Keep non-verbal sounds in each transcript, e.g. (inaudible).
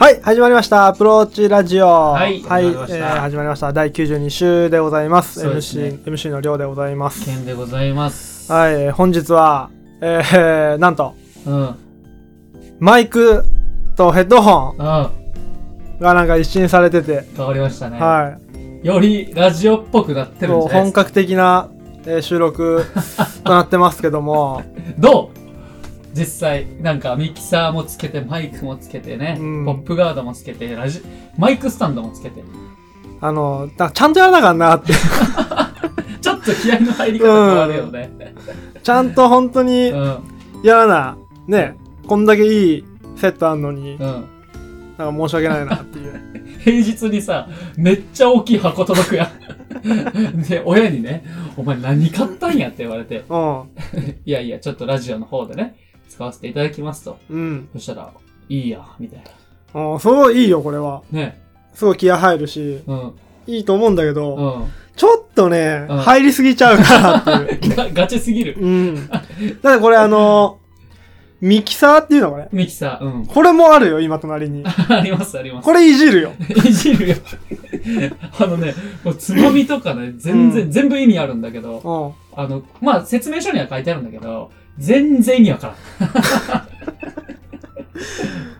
はい、始まりました。アプローチラジオ。はいはい、始まりましたえー始まりました。第92週でございます。MC、MC のりょうでございます。ケンでございます。はい、えー本日は、えー、なんと、うん。マイクとヘッドホンあがなんか一新されてて、変わりましたね。はい。よりラジオっぽくなってるんもうじゃないですか。本格的な、えー収録となってますけども、(laughs) どう？実際、なんかミキサーもつけて、マイクもつけてね、うんポップガードもつけて、ラジ、マイクスタンドもつけて、あの、だちゃんとやらなあかんなって。(laughs) ちょっと気合の入り方変わるよね。ちゃんと本当にうん。やらな。ね、こんだけいいセットあんのに、うん。なんか申し訳ないなっていう。(laughs) 平日にさ、めっちゃ大きい箱届くやん。(laughs) で、親にね、お前何買ったんやって言われて、うん。いやいや、ちょっとラジオの方でね、使わせていただきますと。うん。そしたら、いいや、みたいな。うん、すごいいいよ、これは。ね。すごい気合入るし、うん。いいと思うんだけど、うん。ちょっとね、うん入りすぎちゃうかなっていう。が (laughs) ガチすぎる。うん。だからこれあの、ミキサーっていうのこれ。ミキサー、うん。これもあるよ、今隣に。(laughs) あります、あります。これいじるよ。いじるよ。(laughs) あのね、もうつまみとかね、全然、うん全部意味あるんだけど、うん。あの、まあ、説明書には書いてあるんだけど、全然意味わから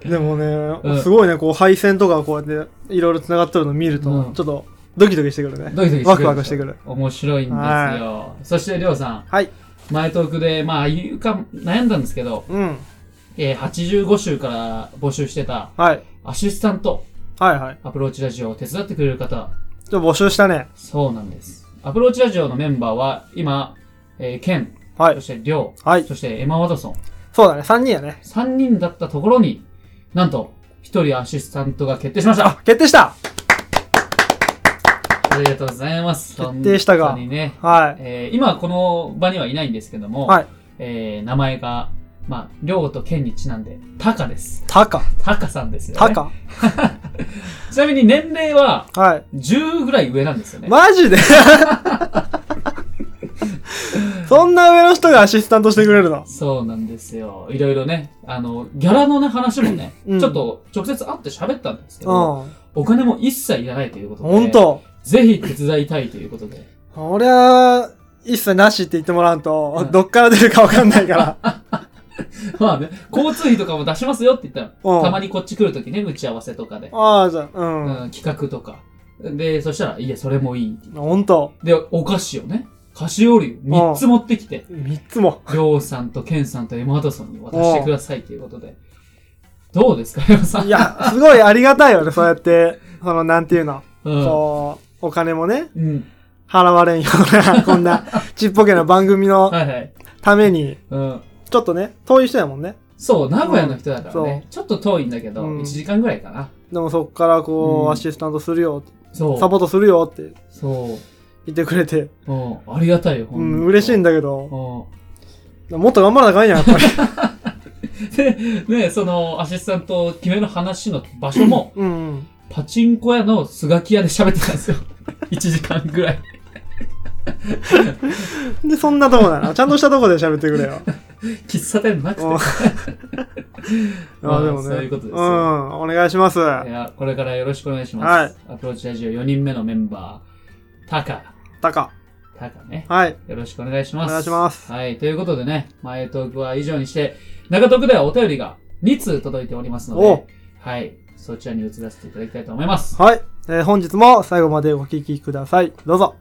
ん。でもね、うんすごいね、こう配線とかこうやっていろいろ繋がってるの見ると、うんちょっとドキドキしてくるね。ドキドキしてくる。ワクワクしてくる。面白いんですよ。そして、りょうさん、はい。前トークで、まあ、言うか、悩んだんですけど、うん。えー、85週から募集してた、はい。アシスタント、はいはい。アプローチラジオを手伝ってくれる方、ちょっと募集したね。そうなんです。アプローチラジオのメンバーは、今、えー、ケン、はい。そしてりょう、はいそしてエマ・ワトソン、そうだね、3人やね。3人だったところに、なんと、1人アシスタントが決定しましたあ、決定したありがとうございます。決定したが本当にね、はい。えー、今この場にはいないんですけども、はい。えー、名前が、まあ、りょうとケンにちなんで、タカです。タカ。タカさんですよ、ね。タカ (laughs) ちなみに年齢は、はい。10ぐらい上なんですよね。マジで？(laughs) そんな上の人がアシスタントしてくれるの？そうなんですよ。いろいろね、あの、ギャラのね、話もね、うんちょっと直接会って喋ったんですけうど、ん。お金も一切いらないということで、ほんと。ぜひ手伝いたいということで、俺は、一切なしって言ってもらうと、うんどっから出るかわかんないから。(laughs) まあね、交通費とかも出しますよって言ったら、うんたまにこっち来るときね、打ち合わせとかで、ああ、じゃあ、う。うんん、企画とか。で、そしたら、いや、それもいいって言っほんと。て。で、お菓子をね、菓子折りを3つ持ってきて、三つも。りょうさんとケンさんとエマードソンに渡してくださいということで。どうですか、りょうさん？いや、すごいありがたいよね、そうやって、その、なんていうの。うん。こう、お金もね、うん。払われんような、(laughs) こんな、ちっぽけな番組のはいはい。ために、うん。ちょっとね、遠い人やもんね。そう、名古屋の人だからうんね。ちょっと遠いんだけど、うん1時間ぐらいかな。でもそっからこう、うんアシスタントするよ、そう。サポートするよってそ言ってくれて、う。うん。ありがたいよ、ほうん嬉しいんだけど、うん。もっと頑張らなあかんやん、やっぱり。(laughs) で、ね、その、アシスタント決めの話の場所も、うん。パチンコ屋のスガキ屋で喋ってたんですよ。(laughs) 1時間ぐらい。(laughs) で、そんなとこなの？ちゃんとしたとこで喋ってくれよ。喫茶店なくて。ああでもね。そういうことですようん、お願いします。いや、これからよろしくお願いします。はいアプローチラジオ4人目のメンバー、タカ。タカ。タカね。はい。よろしくお願いしおます。願いします。はい。ということでね、前トークは以上にして、中トークではお便りが2通届いておりますのおで、はい。そちらに移らせていただきたいと思います。はい。えー本日も最後までお聞きください。どうぞ。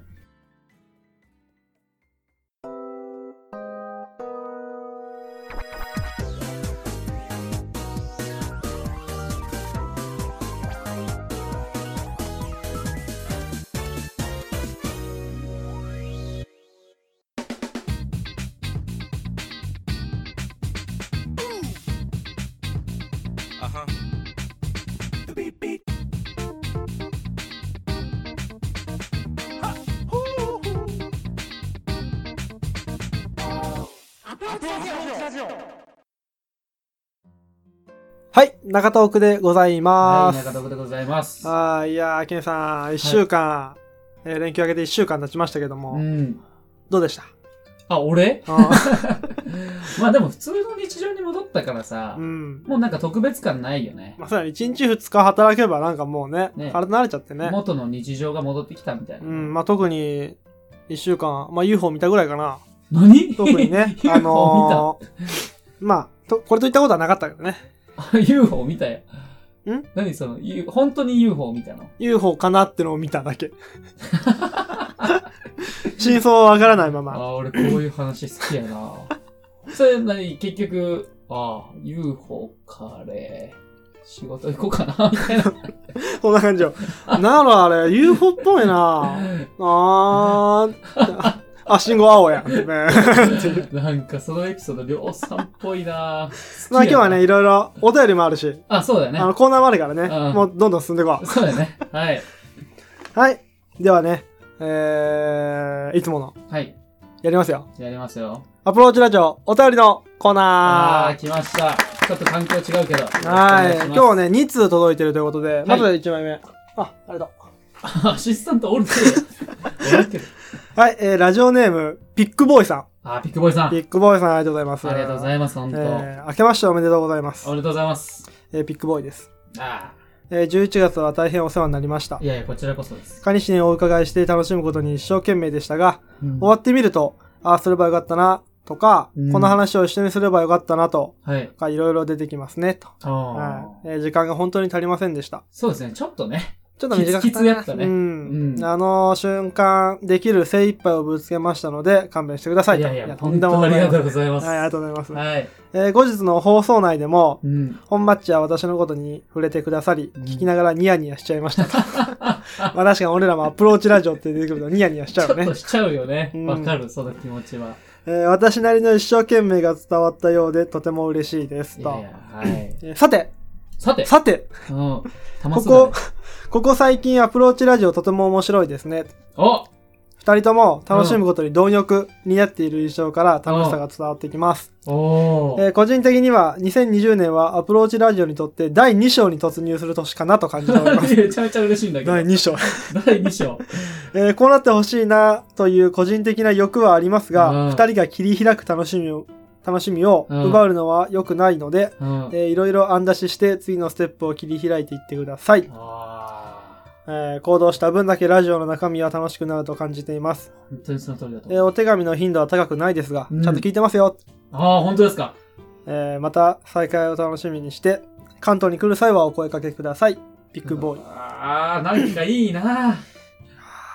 はい。中トークでございはい。ます。中トークでございます。あーいやー、ケンさん、一週間、えー連休明けて一週間経ちましたけども、うん。どうでした？あ、俺？(laughs) まあでも普通の日常に戻ったからさ、うん。もうなんか特別感ないよね。まあ、そうだね。1日2日働けばなんかもうね、ね体慣れちゃってね。元の日常が戻ってきたみたいな。うん。まあ、特に、1週間、まあ、UFO 見たぐらいかな。何？特にね (laughs) あのー、まあ、と、これといったことはなかったけどね。見た ?UFO 見たよ。ん？何その、U- 本当に UFO 見たの？UFO かなってのを見ただけ。(laughs) 真相はわからないまま。ああ、俺こういう話好きやな。それ何結局、ああ、UFO カレー。仕事行こうかなみたいな。(laughs) そんな感じよ。なんだろうあれ、UFO っぽいなあー。あ、信号青やん。ね (laughs) なんかそのエピソード、りょうさんっぽいな (laughs) まあ今日はね、いろいろお便りもあるし、あ、そうだよねあ。のコーナーもあるからね、うんもうどんどん進んでいこそうだよね。はい。う。(laughs) はい。ではね、えー、いつもの、はい。やりますよ。やりますよ。アプローチラジオ、お便りのコーあナあー、来ました。ちょっと環境違うけど。ー。はい。今日はね。ね、2通届いてるということで、まず1枚目。あ、ありがとアシスタントおるて。(laughs) はい、えー、ラジオネーム、ピックボーイさん。あー、ピックボーイさん。あピックボーイさんありがとうございます。りがとうございます、本当。えー、明けましておめでとうございますお。めでとうございます。えー、ピックボーイです。あえー、11月は大変お世話になりましたあ。い。やいや、こちらこそです。カニシにお伺いして楽しむことに一生懸命でしたが、うん終わってみると、ああすればよかったな、とか、うんこの話を一緒にすればよかったな、とはい。か、いろいろ出てきますね、と。ああ、はいえー時間が本当に足りませんでした。そうですね、ちょっとね。ちょっと短かった、きつきつやったねうん。うんあの瞬間、できる精一杯をぶつけましたので、勘弁してくださいと。いやいや、とんでも本当ありが。とうございます。はい、ありがとうございます。はい。えー後日の放送内でも、うん。本マッチは私のことに触れてくださり、うん聞きながらニヤニヤしちゃいましたと。(laughs) まあ確かに俺らもアプローチラジオって出てくるとニヤニヤしちゃうよねちょっと。しちゃうよねう。んわかる、その気持ちは。えー私なりの一生懸命が伝わったようでとても嬉しいですと。いやいや、はい。えーさて、さて、さて、うん。ここ、ここ最近アプローチラジオとても面白いですね。お二人とも楽しむことに貪欲になっている印象から楽しさが伝わってきます。おー。えー個人的には2020年はアプローチラジオにとって第2章に突入する年かなと感じております。(laughs) めちゃめちゃ嬉しいんだけど。第2章。第2章。(laughs) えーこうなってほしいなという個人的な欲はありますが、うん二人が切り開く楽しみを、楽しみをうん奪うのは良くないので、うん。えーいろいろ案出しして次のステップを切り開いていってください。あえー行動した分だけラジオの中身は楽しくなると感じています。ー本当にその通りだとえーお手紙の頻度は高くないですが、うんちゃんと聞いてますよ。ああ、本当ですか。えーまた再会を楽しみにして、関東に来る際はお声かけください。ビッグボーイ。ああ、なんかいいな。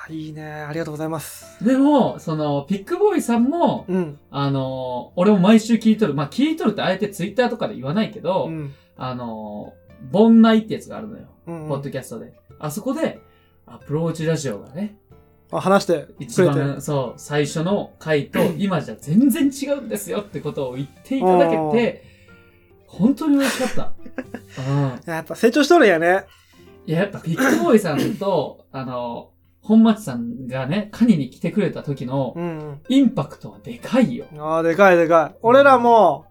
いいね。ありがとうございます。でも、その、ピックボーイさんも、うん。あの、俺も毎週聞いとる。まあ、聞いとるってあえてツイッターとかで言わないけど、うん。あの、盆内ってやつがあるのよ。うんポッドキャストで。あそこで、アプローチラジオがね、あ話して一。番、そう、最初の回と (laughs) 今じゃ全然違うんですよってことを言っていただけて、本当に嬉しかった。うん。(laughs) やっぱ成長しとるんやね。いや、やっぱピックボーイさんと、あの、本町さんがね、カニに来てくれた時のうん。インパクトはでかいよ。ああ、でかいでかい。俺らも、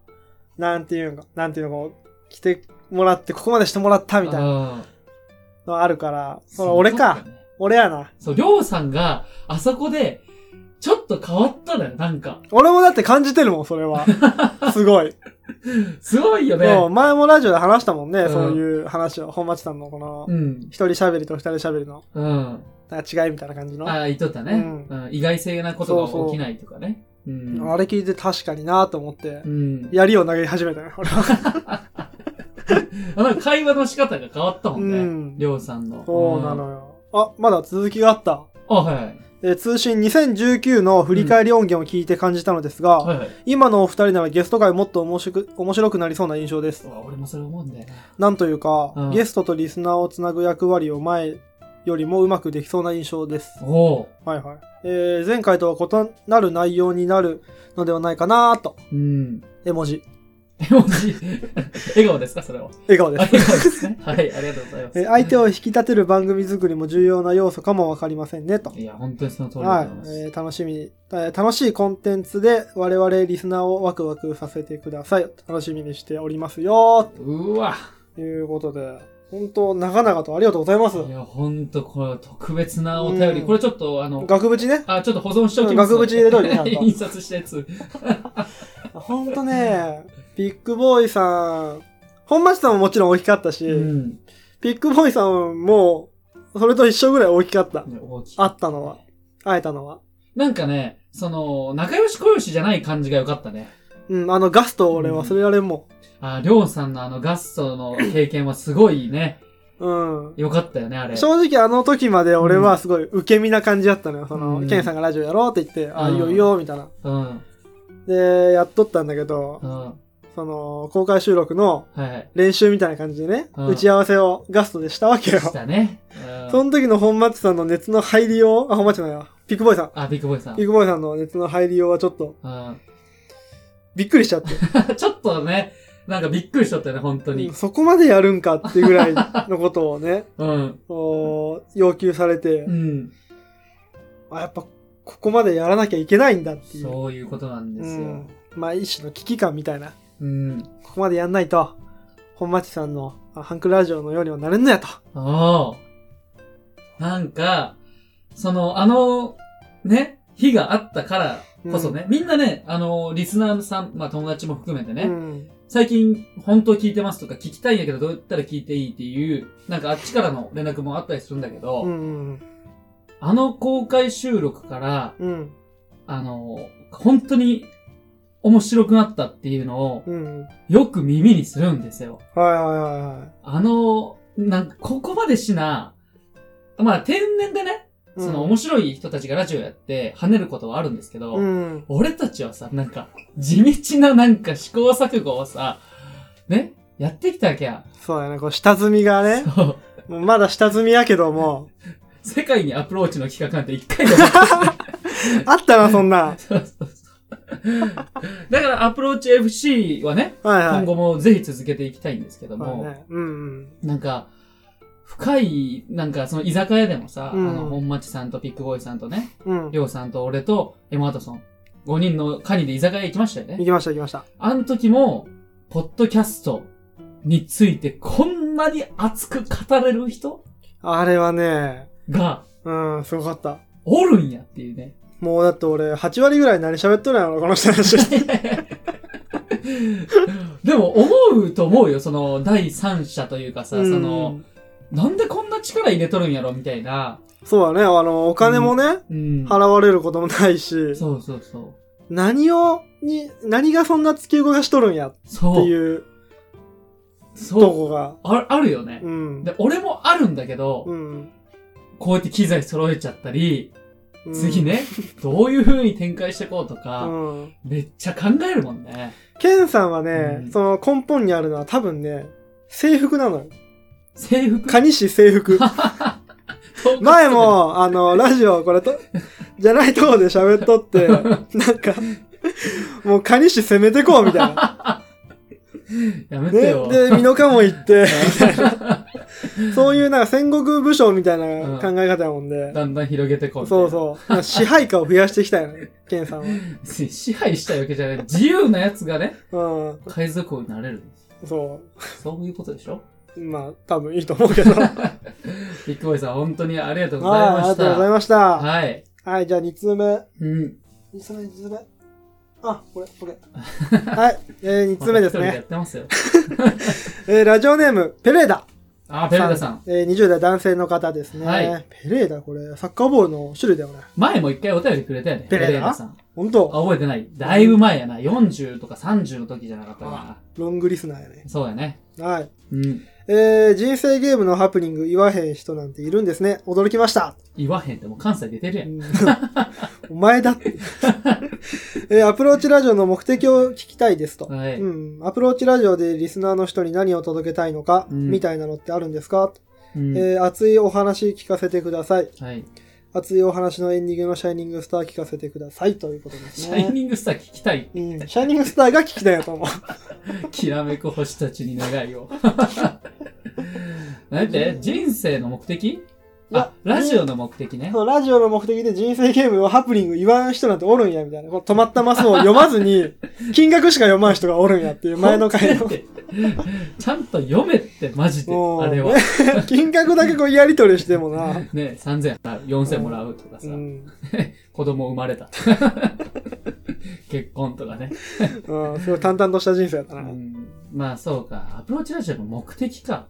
なんていうのか、なんていうのこう、来てもらって、ここまでしてもらったみたいなうんのあるから、その俺か。。俺やな。そう、りょうさんが、あそこで、ちょっと変わったのよ、なんか。俺もだって感じてるもん、それは。(laughs) すごい。すごいよそうね。前もラジオで話したもんね、うんそういう話を。本町さんのこの、うん。一人喋りと二人喋りの、うん。なんか違いみたいな感じの。あああ、言っとったね、うんうん意外性なことが起きないとかね。うん。れ聞いて確かになと思ってう、ん。槍を投げ始めたね、俺は。(laughs) あなんか会話の仕方が変わったもんね。うんりょうさんの。そうなのよ。あ、まだ続きがあった。うん。あ、はいはい。えー通信2019の振り返り音源を聞いて感じたのですが、はいはい。今のお二人ならゲスト会もっと面白く面白くなりそうな印象です。俺もそれ思うんだよな。なんというか、うんゲストとリスナーをつなぐ役割を前よりもうまくできそうな印象です。はいはい。えー前回とは異なる内容になるのではないかなと。ー。うん。絵文字。絵文字。笑顔ですかそれは。笑顔です。あ笑顔ですね。(laughs) はい、ありがとうございます。えー相手を引き立てる番組作りも重要な要素かもわかりませんねと。いや、本当にその通りでごはいざいま、す。えー楽しみ、えー楽しいコンテンツで我々リスナーをワクワクさせてください。楽しみにしておりますよ。うわ。ということで、本当長々とありがとうございます。いや、ほんと、これ特別なお便り。うんこれちょっと、あの、額縁ね。あ、ちょっと保存しておきます。額縁入れといてちゃんと印刷したやつ。ほんとね、ビッグボーイさん、本町さんももちろん大きかったし、うん。ビッグボーイさんも、それと一緒ぐらい大きかった。ね大きい会ったのは。会えたのは。なんかね、その、仲良し小良しじゃない感じが良かったね。うん、あのガスト俺忘れられんもあ、りょうさんのあのガストの経験はすごいね、ん。うん。良かったよね、あれ。正直あの時まで俺はすごい受け身な感じだったのよ。その、うんケンさんがラジオやろうって言って、あ、うんいいよいいよ、みたいな。うん。で、やっとったんだけどう、ん。その、公開収録のはい。練習みたいな感じでね、うん打ち合わせをガストでしたわけよ。したね。うんその時の本町さんの熱の入りよう、あ、本町じゃないわ。ピックボーイさん。あ、ビッグボーイさん。ピックボーイさんの熱の入りようはちょっとうん。びっくりしちゃって。(laughs) ちょっとね、なんかびっくりしとったよね、本当に。そこまでやるんかっていうぐらいのことをね、(laughs) うん。こう要求されてう、ん。あ、やっぱここまでやらなきゃいけないんだっていう。そういうことなんですようん。まあ一種の危機感みたいな。うん。ここまでやんないと、本町さんのあハンクラジオのようにはなれんのやと。おなんか、その、あの、ね、日があったからこそね、みんなね、あの、リスナーさん、まあ友達も含めてね、うん。最近本当聞いてますとか聞きたいんやけどどうやったら聞いていいっていう、なんかあっちからの連絡もあったりするんだけど、うん。あの公開収録から、うん。あの、本当に面白くなったっていうのをうん。よく耳にするんですよ。はいはいはいはい。あの、なんかここまでしな、まあ天然でね、その面白い人たちがラジオやって跳ねることはあるんですけど、うん。俺たちはさ、なんか地道ななんか試行錯誤をさ、ね、やってきたわけや。そうだね、こう下積みがね、そう。もうまだ下積みやけども、(laughs) 世界にアプローチの企画なんて一回でもな (laughs) あったな、そんな。い (laughs) そうそうそう。(laughs) だからアプローチ FC はね、はいはい。今後もぜひ続けていきたいんですけども、はいね、うんうん。なんか、深い、なんかその居酒屋でもさ、うんあの、本町さんとピックボーイさんとね、うん。りょうさんと俺とエマートソン、5人のカニで居酒屋行きましたよね。行きました行きました。あの時も、ポッドキャストについてこんなに熱く語れる人あれはね、がうん、すごかった。おるんやっていうね。もうだって俺、8割ぐらい何喋っとるんやろ、この人たち。(laughs) でも思うと思うよ、その第三者というかさ、うんその、なんでこんな力入れとるんやろみたいな。そうだね、あの、お金もね、うん。払われることもないし、そうそうそう。何を、に、何がそんな突き動かしとるんやってそう。いうとそう。こが。ああるよねう。ん。で、俺もあるんだけど、うん。こうやって機材揃えちゃったり、うん次。ね、どういう風に展開していこうとうか、ん。めっちゃ考えるもんね。ケンさんはね、うんその根本にあるのは多分ね、制服なのよ。制服？カニ市制服。(laughs) 前、も、あの、ラジオ、これと、じゃないとこで喋っとって、(laughs) なんか、もうカニ市攻めてこうみたいな。(laughs) やめてね、よ。で、美濃加茂行って、(laughs) そういうなんか戦国武将みたいな考え方やもんで。だんだん広げてこう。そうそう。支配下を増やしていきたいのね、ケンさんは。う。(laughs) 支配したいわけじゃない。自由なやつがね、うん。海賊王になれる。そそういうことでしょ？う。まあ、多分いいと思うけど。はい、ビッグボーイさん、本当にありがとうございあました。りがとうございました。はい。はい、じゃあ2通目。うん。2通目、2通目。あ、これ、これ。はい、えー、2通目ですねやっ。てますよ。(laughs) えー、ラジオネーム、ペレーダ。あ、ペルダさん。えー、20代男性の方ですね。はいペレーダ、これ、サッカーボールの種類だよね。前も一回お便りくれたよね。ペレーダさん。ほんとあ、覚えてない。だいぶ前やな。40とか30の時じゃなかったかな。ロングリスナーやね。そうやね。はい。うん。えー、人生ゲームのハプニング言わへん人なんているんですね。驚きました。言わへんってもう関西出てるやん。うん (laughs) お前だって。(laughs) えーアプローチラジオの目的を聞きたいですと。はい。うん。アプローチラジオでリスナーの人に何を届けたいのか、うんみたいなのってあるんですか、うんえー熱いお話聞かせてください。はい。熱いお話のエンディングのシャイニングスター聞かせてくださいということですシね。ャイニングスター聞きたい。うん。シャイニングスターが聞きたいやと思う。きらめく星たちに願いを。(laughs) なんて人生の目的？あ、ラジオの目的ね。そうラジオの目的で人生ゲームをハプニング言わん人なんておるんや、みたいな。こう止まったマスを読まずに、(laughs) 金額しか読まん人がおるんやっていう前の回のちゃんと読めって、マジで。あれは。(laughs) 金額だけこうやり取りしてもな。(laughs) ね、3000もらう、4000もらうとかさ、うん。(laughs) 子供生まれた。結婚とかね。うん、すごい淡々とした人生だったな。うんまあそうか。アプローチラジオの目的か。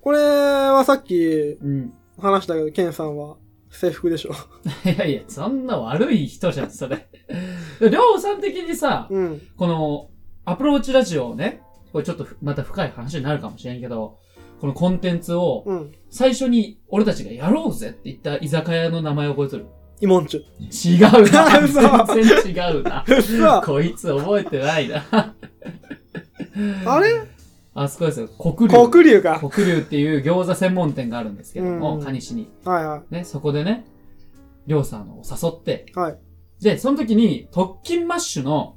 これはさっきうん。話したけど、ケンさんは制服でしょ？いやいや、そんな悪い人じゃん、それ。りょうさん的にさ、うん。この、アプローチラジオをね、これちょっとふまた深い話になるかもしれんけど、このコンテンツを、うん。最初に俺たちがやろうぜって言った居酒屋の名前覚えとるイモンチュ。違うな。(laughs) 嘘全然違うな。(laughs) 嘘こいつ覚えてないな。(laughs) あれ？あそこですよ。黒龍。黒龍か。黒龍っていう餃子専門店があるんですけども、うん蟹市に。はいはね、そこでね、りょうさんを誘って、い。はい。で、その時に、特勤マッシュの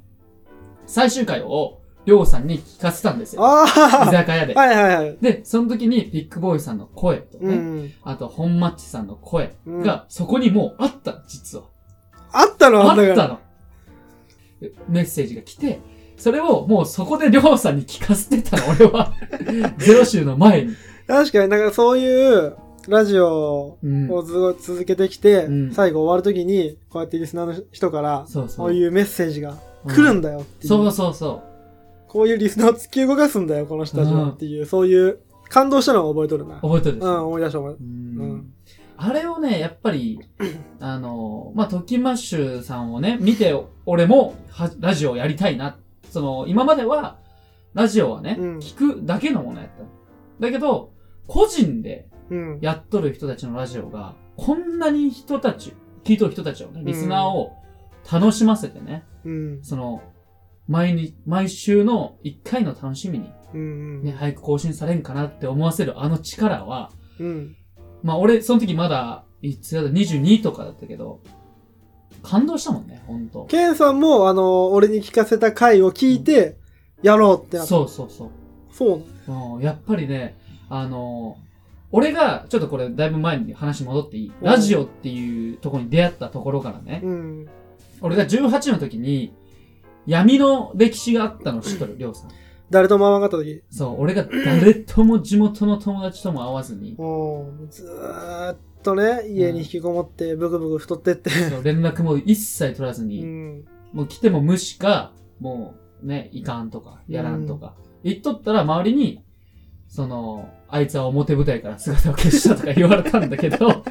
最終回を、りょうさんに聞かせたんですよ。居あ酒屋であ。はいはいはい。で、その時に、ピックボーイさんの声とね、うん。あと、本マッチさんの声うんが、そこにもうあったの、実は。あったの？あ。ったの。メッセージが来て、それをもうそこでりょうさんに聞かせてたの、(laughs) 俺は。ゼロ週の前に。確かになんかそういうラジオうん。をずっと続けてきて、うん最後終わるときに、こうやってリスナーの人から、そうそう。いうメッセージが来るんだよっていう。そうそうそこういうリスナーを突き動かすんだよ、この人たちはっていう、そういう感動したのを覚えとるな。う。覚えてるでしょうん、思い出した思い出しうんうんあれをね、やっぱり、(clears throat) あの、まあ、トッキンマッシュさんをね、見て、俺もは、ラジオをやりたいな。その、今までは、ラジオはね、うん聞くだけのものやった。だけど、個人でた。うん。やっとる人たちのラジオが、こんなに人たち、聞いとる人たちをね、リスナーを楽しませてね、うん。その、毎日、毎週の一回の楽しみに、うん。ね、早く更新されんかなって思わせるあの力は、うん。まあ俺、その時まだ、いつやだ、22とかだったけど、感動したもんね、ほんと。ケンさんも、あの、俺に聞かせた回を聞いて、やろうってなった。そうそうそう。そう。うん、やっぱりね、あの俺が、ちょっとこれだいぶ前に話戻っていい？うんラジオっていうところに出会ったところからね、うん。俺が18の時に、闇の歴史があったの知っとる、りょうさん。誰とも会わなかった時。そう、俺が誰とも地元の友達とも会わずに、もう、ずーっとね、家に引きこもって、ブクブク太ってって。そう連絡も一切取らずうに、ん。もう来ても無視か、もうね、いかんとか、やらんとか。言っとったら周りに、その、あいつは表舞台から姿を消したとか言われたんだけど、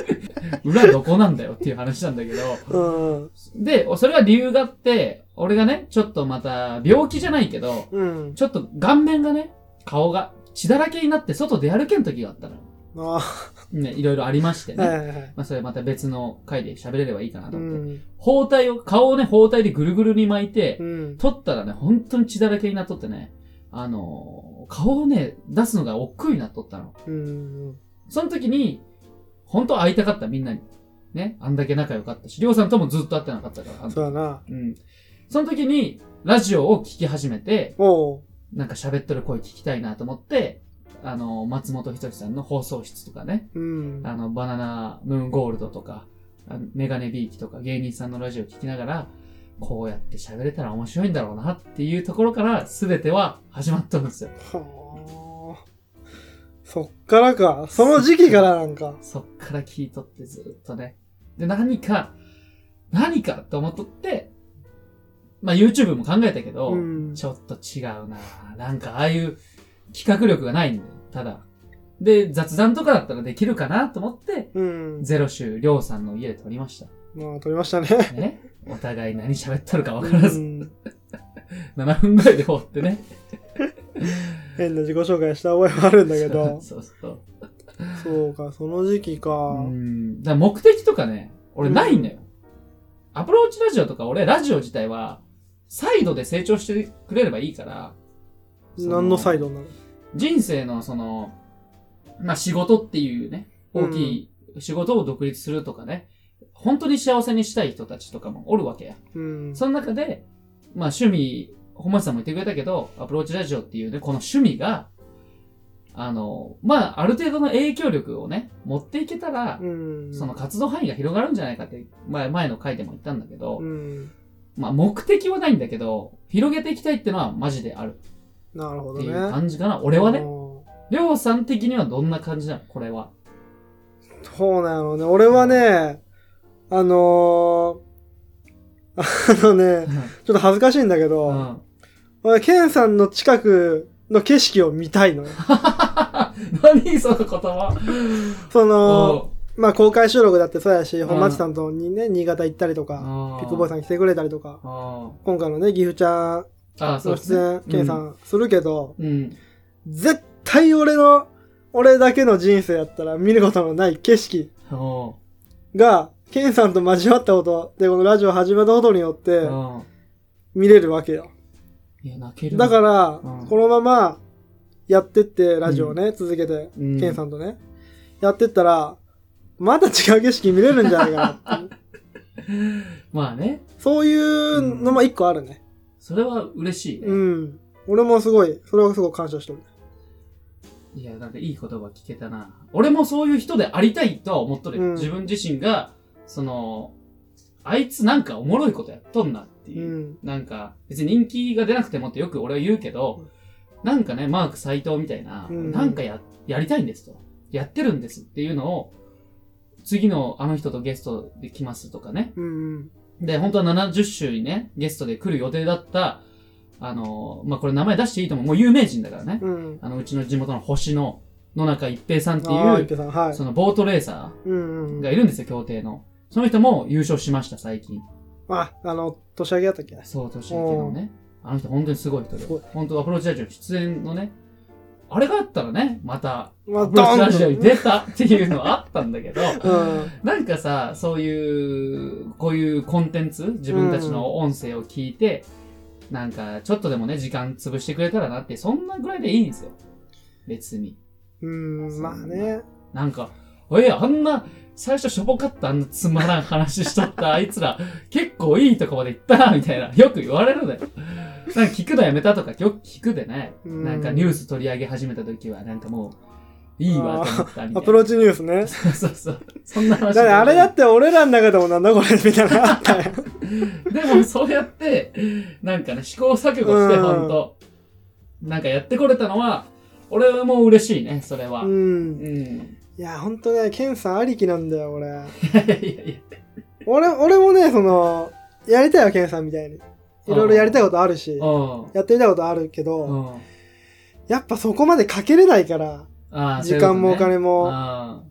(laughs) 裏どこなんだよっていう話なんだけど、うん。で、それは理由があって、俺がね、ちょっとまた、病気じゃないけど、うん。ちょっと顔面がね、顔が血だらけになって外出歩けん時があったのね、いろいろありましてあ、はいね。はいはい。まあそれまた別の回で喋れればいいかなとう思って。ん。包帯を、顔をね、包帯でぐるぐるに巻いて、うん。取ったらね、本当に血だらけになっとってね、あのー顔をね、出すのが億劫になっとったの。うん。その時に、本当会いたかったみんなに。ね、あんだけ仲良かったし、りょうさんともずっと会ってなかったから。あのそうだな。うん。その時に、ラジオを聞き始めて。なんか喋ってる声聞きたいなと思って、あの、松本人志さんの放送室とかね、うん。あの、バナナムーンゴールドとか、メガネビーキとか芸人さんのラジオ聞きながら、こうやって喋れたら面白いんだろうなっていうところから全ては始まったんですよ。はあ。そっからか。その時期からなんか。そっから聞いとってずっとね。で、何か、何かと思っとって、まあ YouTube も考えたけど、うん。ちょっと違うななんかああいう企画力がないんだよ。ただ。で、雑談とかだったらできるかなと思って、うん。ゼロ週、りょうさんの家で撮りました。まあ、撮りましたね。ね。お互い何喋っとるか分からず、うん (laughs) 7分ぐらいで終わってね。変な自己紹介した覚えもあるんだけど。(laughs) そうそう。そうか、その時期か。うん。だから目的とかね、俺ないんだよ。アプローチラジオとか俺、ラジオ自体は、サイドで成長してくれればいいから、そ何のサイドなの人生のその、まあ仕事っていうね、大きい仕事を独立するとかね、本当に幸せにしたい人たちとかもおるわけや。うん。その中で、まあ趣味、本町さんも言ってくれたけど、アプローチラジオっていうね、この趣味が、あの、まあある程度の影響力をね、持っていけたら、うん。その活動範囲が広がるんじゃないかって、前前の回でも言ったんだけど、うん。まあ目的はないんだけど、広げていきたいっていうのはマジであるっていうなるほどね。感じかな。俺はね、うんりょうさん的にはどんな感じなの？これは。そうなのね。俺はね、あのーあのね、うんちょっと恥ずかしいんだけうど、ん。俺、ケンさんの近くの景色を見たいのよ。(laughs) 何その言葉？その、おまあ公開収録だってそうやし、ん。本町さんとにね、新潟行ったりとか、あピックボーイさん来てくれたりとか、あ今回のね、岐阜ちゃんの出演、ケンさんするけど、うん。絶対俺の、俺だけの人生やったら見ることのない景色おが、ケンさんと交わったことで、このラジオ始めたことによってうん。見れるわけよ。だから、うん。このままやってって、ラジオをね、続けて、うん。ケンさんとね、やってったら、また違う景色見れるんじゃないかなって。(laughs) まあね。そういうのも一個あるね。それは嬉しいね。うん。俺もすごい、それはすごい感謝してる。いや、なんかいい言葉聞けたな。俺もそういう人でありたいとは思っとるよ、うん自分自身が、その、あいつなんかおもろいことやっとんなってういう。ん。なんか、別に人気が出なくてもってよく俺は言うけど、なんかね、マーク斎藤みたいな、うんなんかや、やりたいんですと。やってるんですっていうのを、次のあの人とゲストで来ますとかね。うん。で、本当は70週にね、ゲストで来る予定だった、あの、まあ、これ名前出していいと思う。もう有名人だからね。うん。あの、うちの地元の星の野中一平さんっていう、はい。そのボートレーサーがいるんですよ、協定の。その人も優勝しました、最近。あ、あの、年明けやったっけ？そう、年明けのね。あの人本当にすごい人で。本当アプローチラジオ出演のね、あれがあったらね、また、まあ、アプローチラジオに出たっていうのはあったんだけど、(laughs) うん。なんかさ、そういう、こういうコンテンツ、自分たちの音声を聞いて、なんか、ちょっとでもね、時間潰してくれたらなって、そんなぐらいでいいんですよ。別に。うん、まあね。なんか、え、あんな、最初しょぼかったあんなつまらん話しとったあいつら、結構いいとこまで行ったな、みたいな。よく言われるのよ。なんか聞くのやめたとかよく聞くでね。うんなんかニュース取り上げ始めた時は、なんかもう、いいわと思ったみたいな。アプローチニュースね。そうそうそう。そんな話。だってあれだって俺らの中でもなんだこれみたいなのあったよ。(laughs) でもそうやって、なんかね、試行錯誤して、うんほんと。なんかやってこれたのは、俺も嬉しいね、それは。ううん。ん。いいや、ほんとね、ケンさんありきなんだよ、俺。や (laughs) いやいやいや。俺、俺もね、その、やりたいよ、ケンさんみたいに。いろいろやりたいことあるし、うん。やってみたいことあるけうど、ん。やっぱそこまでかけれないから、時間もお金。も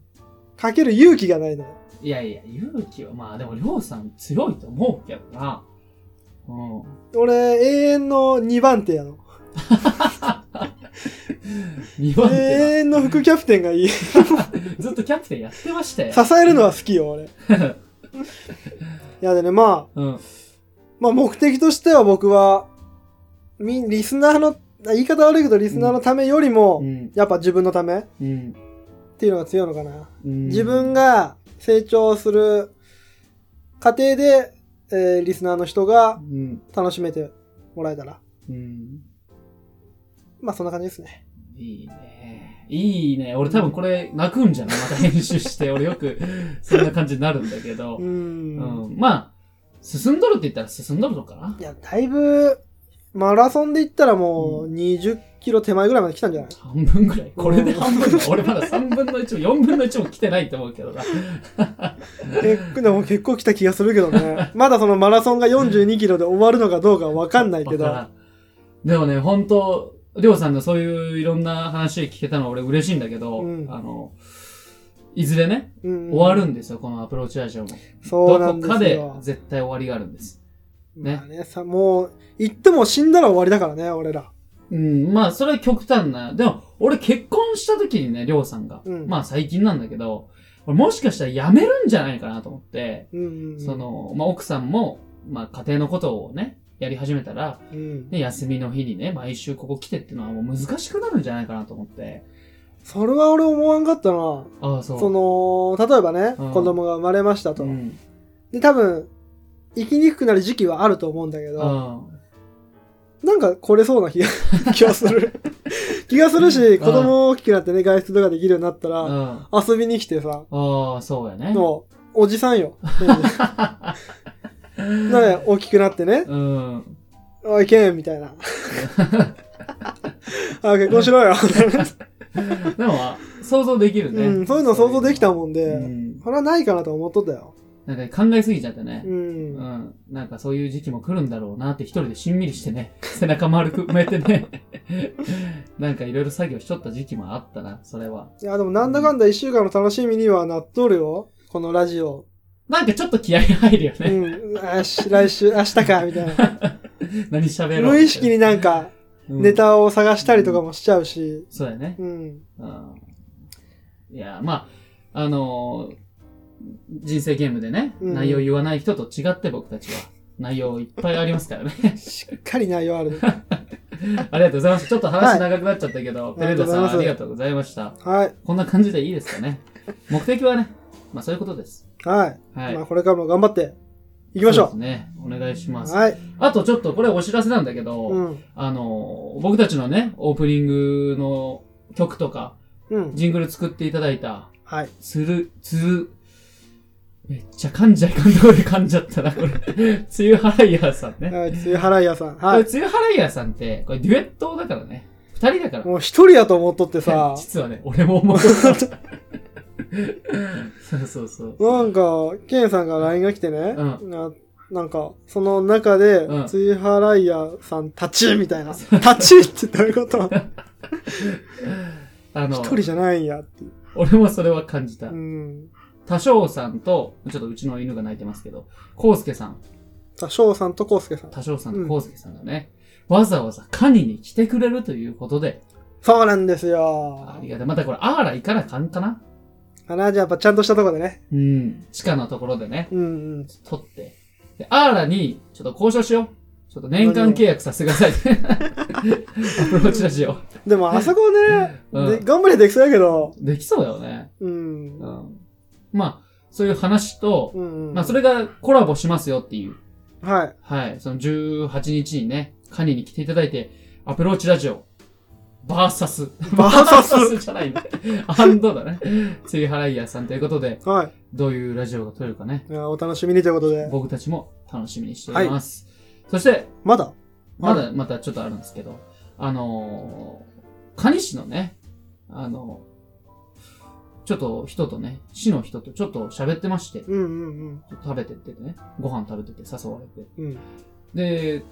かける勇気がないのいやいや、勇気は、まあでも、りょうさん強いと思うけどな。うん。俺、永遠の2番手やの。(laughs) 2番永手遠の副キャプテンがいい。(laughs) ずっとキャプテンやってましたよ。えるのは好きよ、俺。(laughs) いやでね、まあ、うん。まあ目的としては僕は、み、リスナーの、言い方悪いけどリスナーのためよりも、うん。やっぱ自分のためっうん。ていうのが強いのかな。うん自分が成長する過程で、えーリスナーの人がうん。楽しめてもらえたら。うん。まあそんな感じですね。いいね。いいね。俺多分これ泣くんじゃない？また編集して。俺よくそんな感じになるんだけどう。。うんん。まあ、進んどるって言ったら進んどるのかな？いや、だいぶ、マラソンで言ったらもう20キロ手前ぐらいまで来たんじゃない？半分ぐらいこれで半分だ。俺まだ3分の1も4分の1も来てないと思うけどな。結構、でも結構来た気がするけどね。(laughs) まだそのマラソンが42キロで終わるのかどうかわかんないけど。(laughs) でもね、本当りょうさんのそういういろんな話聞けたのは俺嬉しいんだけど、うんあの、いずれね、うん終わるんですよ、このアプローチラジオも。そうなんどこかで。絶対終わりがあるんです。ねまあね、さ、もう、言っても死んだら終わりだからね、俺ら。うん、まあ、それは極端な。でも、俺結婚した時にね、りょうさんが。うんまあ、最近なんだけど、俺もしかしたら辞めるんじゃないかなと思って、うんうんうん。そ、の、まあ、奥さんも、まあ、家庭のことをね、やり始めたら、うん。ね、休みの日にね、毎週ここ来てっていうのはもう難しくなるんじゃないかなと思って。それは俺思わんかったな。ああ、そう。その、例えばね、うん子供が生まれましたと。うん。で、多分、生きにくくなる時期はあると思うんだけど、あなんか来れそうな気が、(laughs) 気がする。気がするし、子供大きくなってね、外出とかできるようになったら、あ、遊びに来てさ、ああ、そうやね。もう、おじさんよ。うんね、(laughs) 大きくなってね、うん。おい、けん、みたいな。(laughs) あ、結婚しろよ。(laughs) でも、想像できるね。うん、そういうの想像できたもんで、うん。それはないかなと思っとったよ。なんか考えすぎちゃってねう。。うんん。なんかそういう時期も来るんだろうなって一人でしんみりしてね、(laughs) 背中丸く埋めてね、(laughs) なんかいろいろ作業しとった時期もあったな、それは。いや、でもなんだかんだ一週間の楽しみにはなっとるよ。このラジオ。なんかちょっと気合が入るようね。ん。よし、来週、明日か、みたいな。何喋ろう。無意識になんか、うんネタを探したりとかもしちゃうし。そうやね。うん。うんいや、まあ、あのー人生ゲームでね、うん内容言わない人と違って僕たちは、内容いっぱいありますからね。しっかり内容あるね。(laughs) ありがとうございます。ちょっと話長くなっちゃったけど、いペレーダさんあありがりがとうございました。はい。こんな感じでいいですかね。目的はね、まあそういうことです。はい。はい。まあ、これからも頑張っていきましょそうですね。お願いしう。ます。はい。あとちょっとこれお知らせなんだけど、うん。あの、僕たちのね、オープニングの曲とか、うん。ジングル作っていただいた、はい。つる、つる、めっちゃ噛んじゃいかんところで噛んじゃったな、これ。つゆはらいやさんね。はい。梅雨払い屋さん。これ、はい。つゆはらいやさんって、これデュエットだからね。二人だから。もう一人やと思っとってさ、(laughs) 実はね、俺も思う。(laughs) そうそうそう。なんか、ケンさんが LINE が来てね、うななんか、その中で、うんツイハライヤさん立ちみたいな。(laughs) 立ちってどういうこと？(laughs) あの一、人じゃないんやっていう。俺もそれは感じたう。ん。多少さんと、ちょっとうちの犬が鳴いてますけど、コウスケさん、さ、翔さんとコウスケさん。多少さんうんとコウスケさんがね、わざわざカニに来てくれるということで、そうなんですあよ。りがたい。またこれ、あーら行かなあかんかな？あら、じゃあやっぱちゃんとしたとこでね。うん。地下のところでね、うんうん。取って。で、アーラに、ちょっと交渉しよう。ちょっと年間契約させてください。(laughs) アプローチラジオ。でもあそこね、うんで頑張りできそうやけど、できそうだよね。うん。うん。まあ、そういう話と、うんうん。まあ、それがコラボしますよっていう。はい。はい。その18日にね、カニに来ていただいて、アプローチラジオ、バーサス。バーサス？じゃないんだ。アンドだね。ついはらいやさんということで、はい。どういうラジオが撮れるかね、いやお楽しみにということで。僕たちも楽しみにしております。そして、まだ？まだ、またちょっとあるんですけど、あのー、蟹市のね、あのちょっと人とね、市の人とちょっと喋ってまして、うんうんちょっと食べてってね、ご飯食べてて誘われて。うん。うん。で、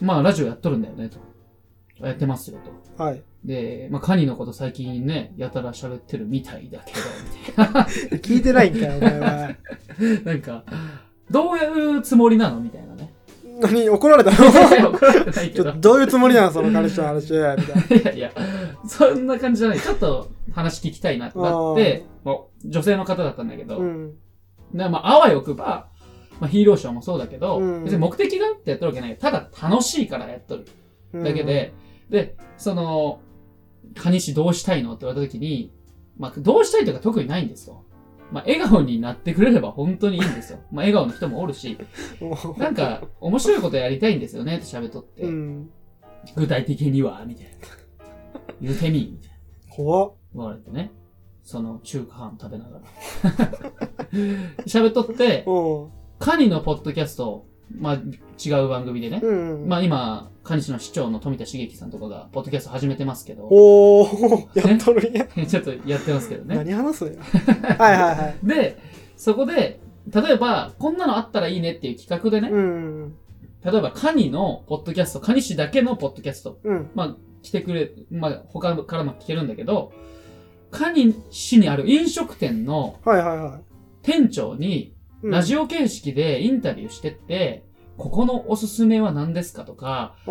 まあラジオやっとるんだよね、と。やってますよ、と。はい。で、まあカニのこと最近ね、やたら喋ってるみたいだけど、みたいな。聞いてないんかよ、お前は。(laughs) なんか、どういうつもりなのみたいなね。何怒られたの？怒られてないけどちょ。どういうつもりなの？その彼氏の話。みたいな。いやいや、そんな感じじゃない。ちょっと話聞きたいなってなって、もう女性の方だったんだけど、うん。でまあ、あわよくば、まあ、ヒーローショーもそうだけど、うん別に目的があってやっとるわけない。ただ楽しいからやっとるうんだけ。で、で、その、カニ氏どうしたいのって言われた時に、まあ、どうしたいとか特にないんですよ。まあ、笑顔になってくれれば本当にいいんですよ。(laughs) まあ、笑顔の人もおるし、もなんか、面白いことやりたいんですよねって喋っとって、う、うん。具体的には、みたいな。言うてみ、みたいな。怖っ。言われてね。その中華飯食べながら。(laughs) 喋っとって、うん。カニのポッドキャスト、まあ違う番組でね。うん。まあ今、カニ市の市長の富田茂樹さんとかが、ポッドキャスト始めてますけど、おー、(laughs) やっとるんや。(laughs) ちょっとやってますけどね。何話すんや。(laughs) はいはいはい。で、そこで、例えば、こんなのあったらいいねっていう企画でね、うん。例えばカニのポッドキャスト、カニ市だけのポッドキャスト、うん。まあ来てくれ、まあ他からも聞けるんだけど、カニ市にある飲食店のはいはいはい。店長に、うんラジオ形式でインタビューしてって、ここのおすすめは何ですかとか、あ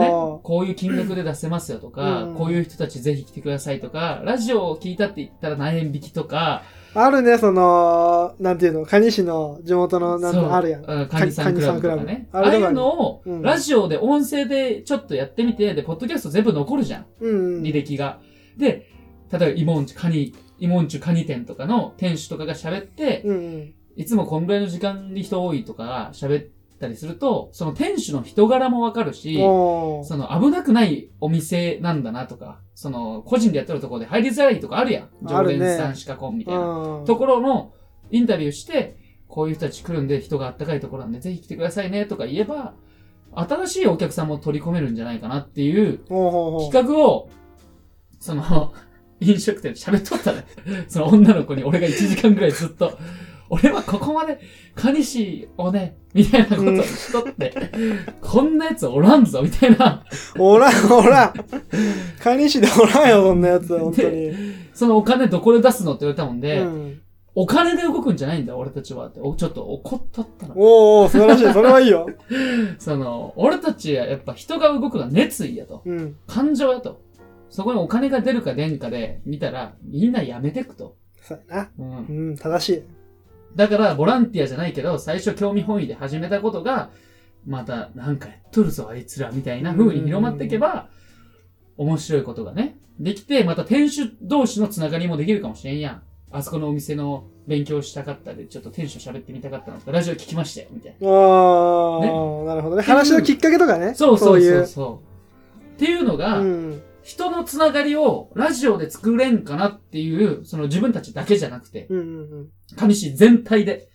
ね、あ。こういう金額で出せますよとか、うんこういう人たちぜひ来てくださいとか、ラジオを聞いたって言ったら何円引きとか、あるね、その、なんていうの、蟹市の地元の、なんあるやん。うんカニさんクラブとかね。ああいうのを、うんラジオで音声でちょっとやってみて、で、ポッドキャスト全部残るじゃん。うん。履歴が。で、例えば、イモンチュ、カニ、イモンチュカニ店とかの店主とかが喋って、うんうん。いつもこんぐらいの時間に人多いとか喋ったりすると、その店主の人柄もわかるし。その危なくないお店なんだなとか、その個人でやってるところで入りづらいとかあるやん。常連さんしか来んみたいな。うんところのインタビューして、こういう人たち来るんで人があったかいところなんでぜひ来てくださいねとか言えば、新しいお客さんも取り込めるんじゃないかなっていう。企画を、その、飲食店で喋っとったね。その女の子に俺が1時間ぐらいずっと、俺はここまで、カニシをね、みたいなことをしとって、こんなやつおらんぞ、みたいな、おらん、おらん。カニシでおらんよ、そんなやつ、本当に。そのお金どこで出すのって言われたもんで、うん。お金で動くんじゃないんだ、俺たちはって。おちょっと怒ったったの。おーおー、素晴らしい。それはいいよ。(laughs) その、俺たちはやっぱ人が動くのは熱意やと。うん。感情やと。そこにお金が出るか出んかで見たら、みんなやめてくと。そうやな。うんう。ん、正しい。だから、ボランティアじゃないけど、最初興味本位で始めたことが、また、なんかやっとるぞ、あいつら、みたいな風に広まっていけば、面白いことがね、できて、また店主同士のつながりもできるかもしれんやん。あそこのお店の勉強したかったで、ちょっと店主喋ってみたかったのと、ラジオ聞きましたよ、みたいな。あー、なるほどね。話のきっかけとかね。そうそうそういそう。っていうのが、うん。人のつながりをラジオで作れんかなっていう、その自分たちだけじゃなくて、うんうん上市全体で。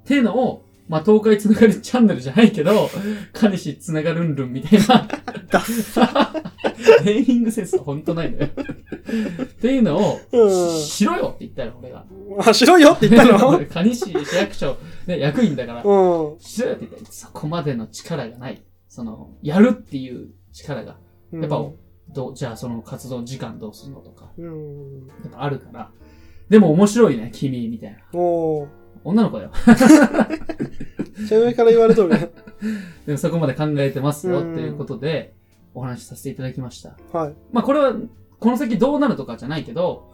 っていうのを、まあ、東海つながりチャンネルじゃないけど、(laughs) 上市つながるんるんみたいな。ダネーミングセンスは本当ないのよ。っていうのを、うんししろよって言ったよ、俺が。うん。あ、しろよって言ったの？(laughs) 上市市役所、ね、役員だから、うん。しろよって言ったら、そこまでの力がない。その、やるっていう力が。やっぱ、どう、じゃあその活動時間どうするのとか、うん。やっぱあるから。でも面白いね、君、みたいな。おー。女の子だよ。ち上から言われとるね。(laughs) でもそこまで考えてますよ、うんっていうことで、お話しさせていただきました。はい。まあこれは、この先どうなるとかじゃないけど、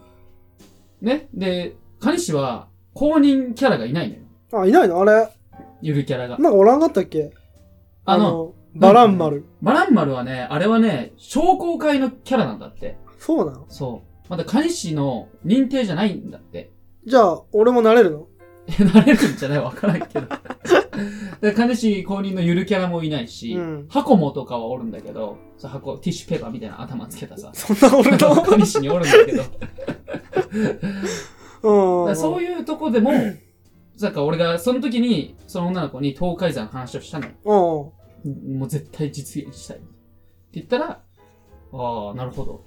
ね？で、蟹市は公認キャラがいないのよ。あ、いないの？あれ？ゆるキャラが。なんかおらんかったっけ？あの、、バラン丸。バランマルはね、あれはね、商工会のキャラなんだって。そうなの？そう。まだ蟹市の認定じゃないんだって。じゃあ、俺もなれるの？え、なれるんじゃないわからんけど。(laughs) で、金市公認のゆるキャラもいないし、うん箱もとかはおるんだけど、そう箱、ティッシュペーパーみたいな頭つけたさ、そんな俺の？(laughs) 金市におるんだけど、(laughs) うん。らそういうとこでも、なんか俺がその時に、その女の子に東海山の話をしたのよ。うん。もう絶対実現したい。って言ったら、ああ、なるほど。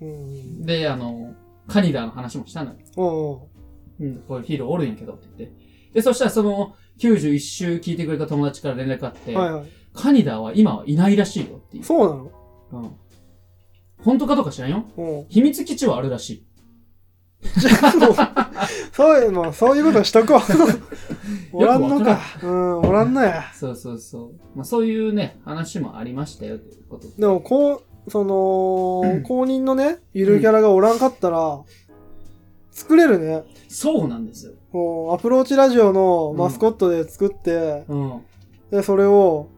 うん。で、あの、カニダーの話もしたのよ。うん。うん、こういうヒーローおるんやけどって言って。で、そしたらその91週聞いてくれた友達から連絡あって、はいはい。カニダーは今はいないらしいよっていう。そうなの？うん。本当かどうか知らんよ。うん。秘密基地はあるらしい。じゃあ、もう、そういう、もう、そういうことしとこう。(laughs) おらんのか。うん、おらんのや。そうそうそう。まあそういうね、話もありましたよということで。でも、こう、その、うん公認のね、ゆるキャラがおらんかったら、作れるね。そうなんですよ。もう、アプローチラジオのマスコットで作って、うん。で、それを、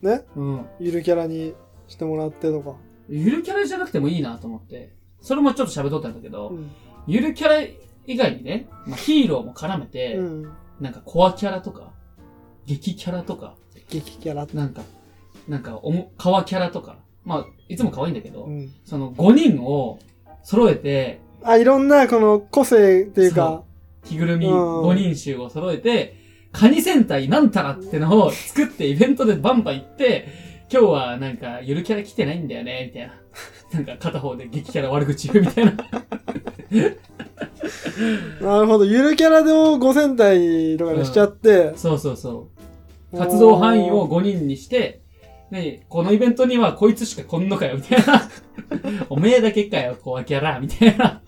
ね、うん。ゆるキャラにしてもらってとか。ゆるキャラじゃなくてもいいなと思って。それもちょっと喋っとったんだけど、うん。ゆるキャラ以外にね、まあ、ヒーローも絡めて、うん。なんかコアキャラとか、激キャラとか、激キャラ。なんか、なんかおも、カワキャラとか、まあ、いつも可愛いんだけど、うん。その5人を揃えて、あ、いろんな、この、個性っていうか、着ぐるみうん5人衆を揃えて、カニ戦隊なんたらってのを作ってイベントでバンバン行って、今日はなんかゆるキャラ来てないんだよね、みたいな。なんか片方で激キャラ悪口言うみたいな。なるほど。ゆるキャラでも5戦隊とかにしちゃって、そうそうそう。活動範囲を5人にして、ねこのイベントにはこいつしか来んのかよ、みたいな。おめえだけかよ、コアキャラ、みたいな。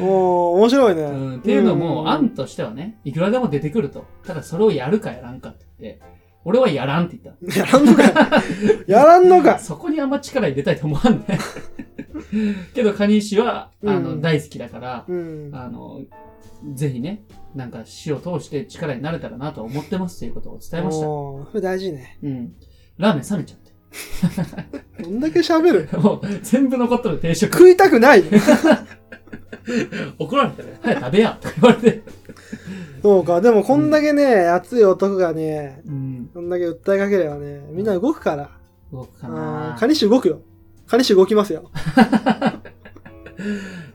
おー面白いね。うん、っていうのも、ん案としてはね、いくらでも出てくると。ただそれをやるかやらんかって言って、俺はやらんって言った。やらんのか。(laughs) やらんのか。そこにあんま力入れたいと思わんね。(laughs) けど、カニ石は、あの、うん大好きだから、うん。あの、ぜひね、なんか死を通して力になれたらなと思ってますということを伝えました。おーそれ大事ね。うん。ラーメン冷めちゃって。(laughs) どんだけ喋る？もう、全部残っとる定食。食いたくない怒られたら、早く食べやとか言われて。そうか。でもこんだけね、熱い男がね、うん。こんだけ訴えかければね、みんな動くから。動くかあなーカニシ動くよ。カニシ動きますよ。(laughs)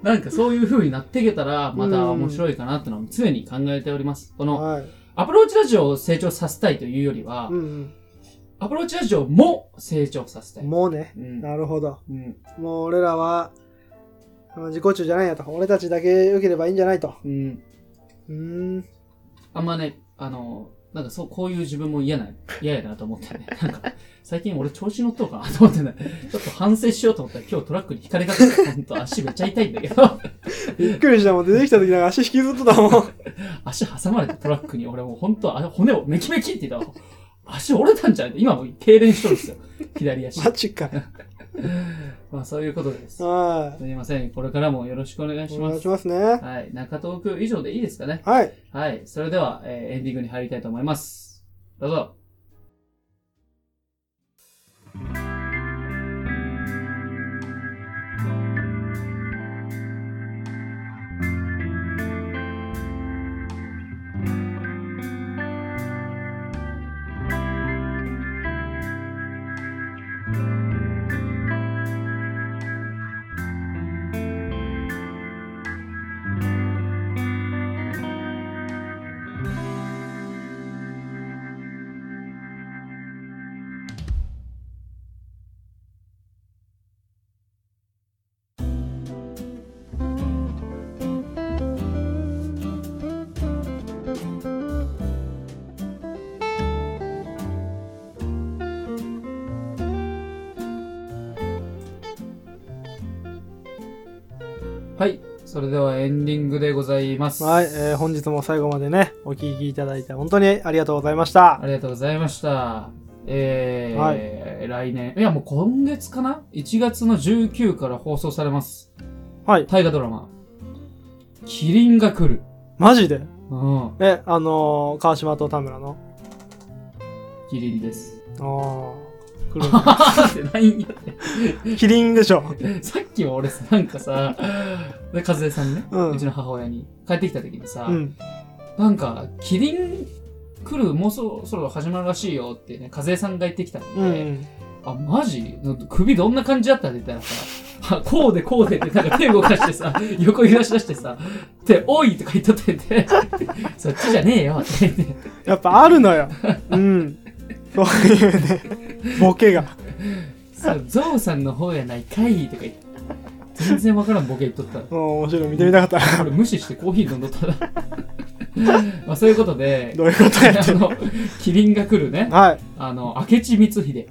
なんかそういう風になっていけたら、また面白いかなってのは常に考えております。この、はい。アプローチラジオを成長させたいというよりは、うんアプローチラジオも成長させたうん。い。もうね。うん。なるほど。うん。もう俺らは、自己中じゃないやと。俺たちだけ良ければいいんじゃないと。うん。うーん。あんまね、あの、なんかそう、こういう自分も嫌な、嫌やなと思ってね。(laughs) なんか、最近俺調子乗っとうかなと思ってね、ちょっと反省しようと思ったら今日トラックに引かれかけて、ほんと足めっちゃ痛いんだけど、びっくりしたもん。出てきた時なんか足引きずってたもん。(laughs) 足挟まれてトラックに俺もうほんと、あ骨をメキメキって言ったら、足折れたんじゃない今もう痙攣しとるんですよ。左足。マジか。(laughs) まあそういうことです。はすみません。これからもよろしくお願いい。しますお願いし。ますね。はい。中東区以上でいいですかね？はい。はい。それでは、えーエンディングに入りたいと思います。どうぞ。それではエンディングでございます。はい。えー本日も最後までね、お聞きいただいて本当にありがとうございましたあ。りがとうございました。えーは来年、いやもう今月かな ?1 月の19から放送されます。はい。大河ドラマ。キリンが来る。マジで？うん。え、あのー、川島と田村の？キリンです。あー、来るって何やってね。キリンでしょ。さっきも俺さ、なんかさ、で、和江さんね、ううんちの母親に帰ってきた時にさ、うん。なんか、キリン来る、もうそろそろ始まるらしいよってね、和江さんが言ってきたんで、うん。あ、マジ？首どんな感じだったって言ったらさ、あ (laughs) こうでこうでってなんか手動かしてさ、(laughs) 横揺らし出してさ、で、おいとか言っとってて、そっちじゃねえよって言って、やっぱあるのよ。うん。そういうね、ボケが。そう、ゾウさんの方やないかいとか言って、全然わからんボケ言っとったら。うん、面白い。見てみたかった。これ無視してコーヒー飲んどったら。まあそういうことで、どういうことやってあの、キリンが来るね、はい。あの、明智光秀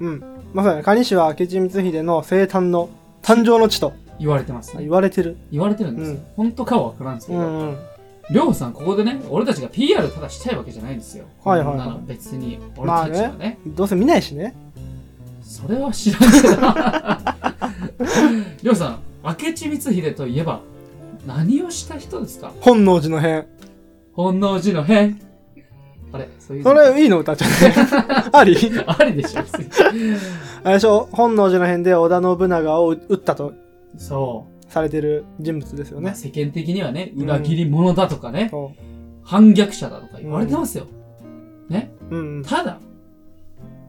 うん。まさに、蟹氏は明智光秀の生誕の、誕生の地と言われてますね言。われてる。言われてるんですよ。本当かはわからんですけど、うんうん。りょうさん、ここでね、俺たちが PR ただしたいわけじゃないんですよ。はいはいはい別に、俺たちはね。どうせ見ないしね。それは知らんけど。りょうさん、明智光秀といえば、何をした人ですか？本能寺の変。本能寺の変。あれそういう。それいいの歌っちゃって。(laughs) あり？ありでしょ、あれでしょ？本能寺の変で織田信長を撃ったとそう。されてる人物ですよね。まあ世間的にはね、裏切り者だとかね、そ反逆者だとか言われてますよ。う。うんうん。ただ、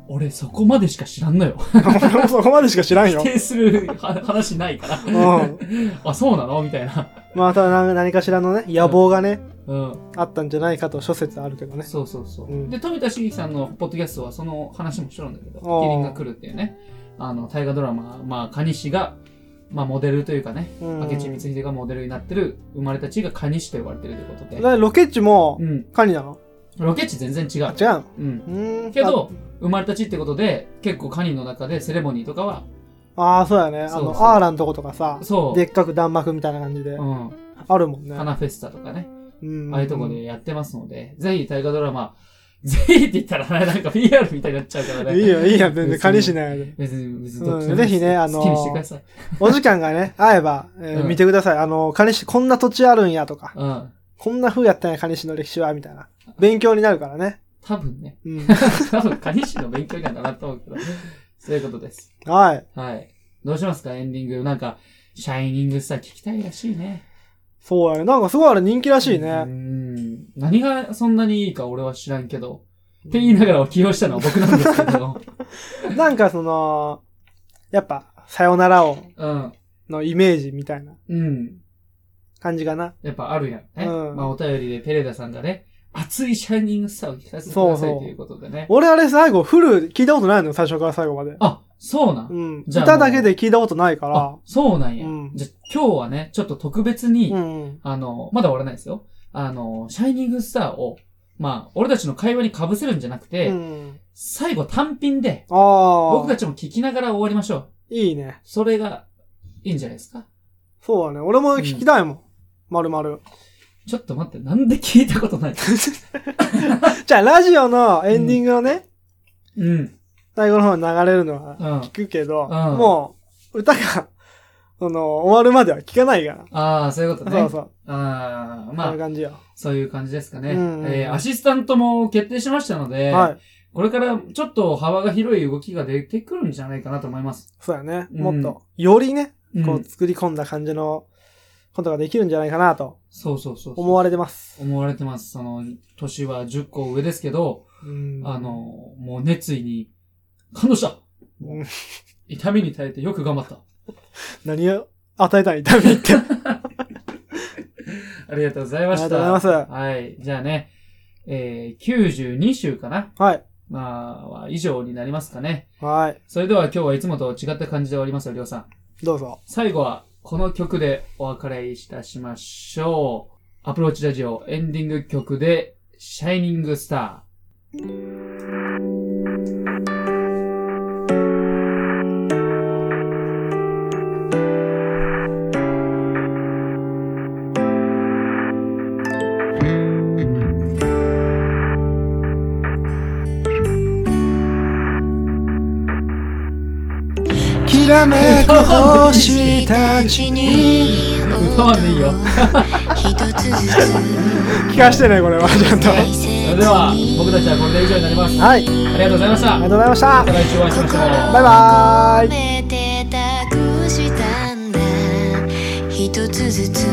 俺そこまでしか知らんのよ。俺 (laughs) もそこまでしか知らんよ。否定するは話ないから。うん。(laughs) あ、そうなの？みたいな。まあ、ただ何何かしらのね、野望がね、うん。あったんじゃないかと諸説あるけどね。そうそうそう。うんで、富田茂樹さんのポッドキャストはその話もしとるんだけど、キリンが来るっていうね、あの、大河ドラマ、まあ、蟹氏が、まあ、モデルというかね、うん明智光秀がモデルになってる、生まれた地が蟹氏と呼ばれてるということで。でロケッチもう、ん。カニなの？ロケ地全然違う。違うの？うん。うーん。けど、生まれた地ってことで、結構カニの中でセレモニーとかは、あ、あーそうやね。あの、そうそうアーラのとことかさ、そう。でっかく弾幕みたいな感じで、うん。あるもんね。花フェスタとかね、うん。ああいうとこでやってますので、ぜひ大河ドラマ、ぜひって言ったらね、なんか PR みたいになっちゃうからね。いいよ、いいよ、全然別にカニしないで。別ぜひねあの。お時間がね、合えば、えーうん見てください。あの、カニ市こんな土地あるんやとか、うん。こんな風やったんや、カニ市の歴史は、みたいな。勉強になるからね。多分ね。うん。(laughs) 多分、カニ師の勉強にはならんと思うけど。そういうことです。はい。はい。どうしますか？エンディング。なんか、シャイニングスター聞きたいらしいね。そうやね。なんかすごいあれ人気らしいうね。ん。何がそんなにいいか俺は知らんけど。って言いながら起用したのは僕なんですけど。(laughs) なんかその、やっぱ、さよならを、うん。のイメージみたいなうん。感じかな。やっぱあるやんね。うんまあお便りでペレダさんがね、熱いシャイニングスターを聞かせてくださいそうそうということでね。俺あれ最後、フル聞いたことないのよ、最初から最後まで。あ、そうなん、うん。じゃあ歌だけで聞いたことないからあ。、そうなんや。うんじゃあ今日はね、ちょっと特別に、うん。あの、まだ終わらないですよ。あの、シャイニングスターを、まあ、俺たちの会話に被せるんじゃなくて、うん。最後単品で。僕たちも聞きながら終わりましょう。いいね。それが、いいんじゃないですか？そうだね。俺も聞きたいもん。まるまる。ちょっと待って、なんで聞いたことない？(laughs) じゃあ、ラジオのエンディングのね、うん。最後の方に流れるのはうん。聞くけど、んもう、歌が、その、終わるまでは聞かないから。ああ、そういうことね。そうそう。ああ、まあこんな、感じよ。そういう感じですかね。うんうんえーアシスタントも決定しましたので、はい。これからちょっと幅が広い動きが出てくるんじゃないかなと思います。そうやね。うんもっと、よりね、うんこう、作り込んだ感じのことができるんじゃないかなとそうそうそうそう。思われてます。思われてます。その、年は10個上ですけど、うんあの、もう熱意に感動したうん痛みに耐えてよく頑張った。何を与えたい痛みって。あ (laughs) ありがとうございました。りがとうございます。はい。じゃあね、えー、92週かなはい。まあ、以上になりますかね。はい。それでは今日はいつもと違った感じで終わりますよ、りょうさん。どうぞ。最後は、この曲でお別れいたしましょう。アプローチラジオエンディング曲で、シャイニングスタきらめく星たちにー。歌わんでいいよ。(laughs) 聞かしてね、これは、ちゃんと。はい。それでは、僕たちはこれで以上になります。あありりがとうございました。がとうございましたまた。来週お会いしましょう。バイバーイ。一つずつ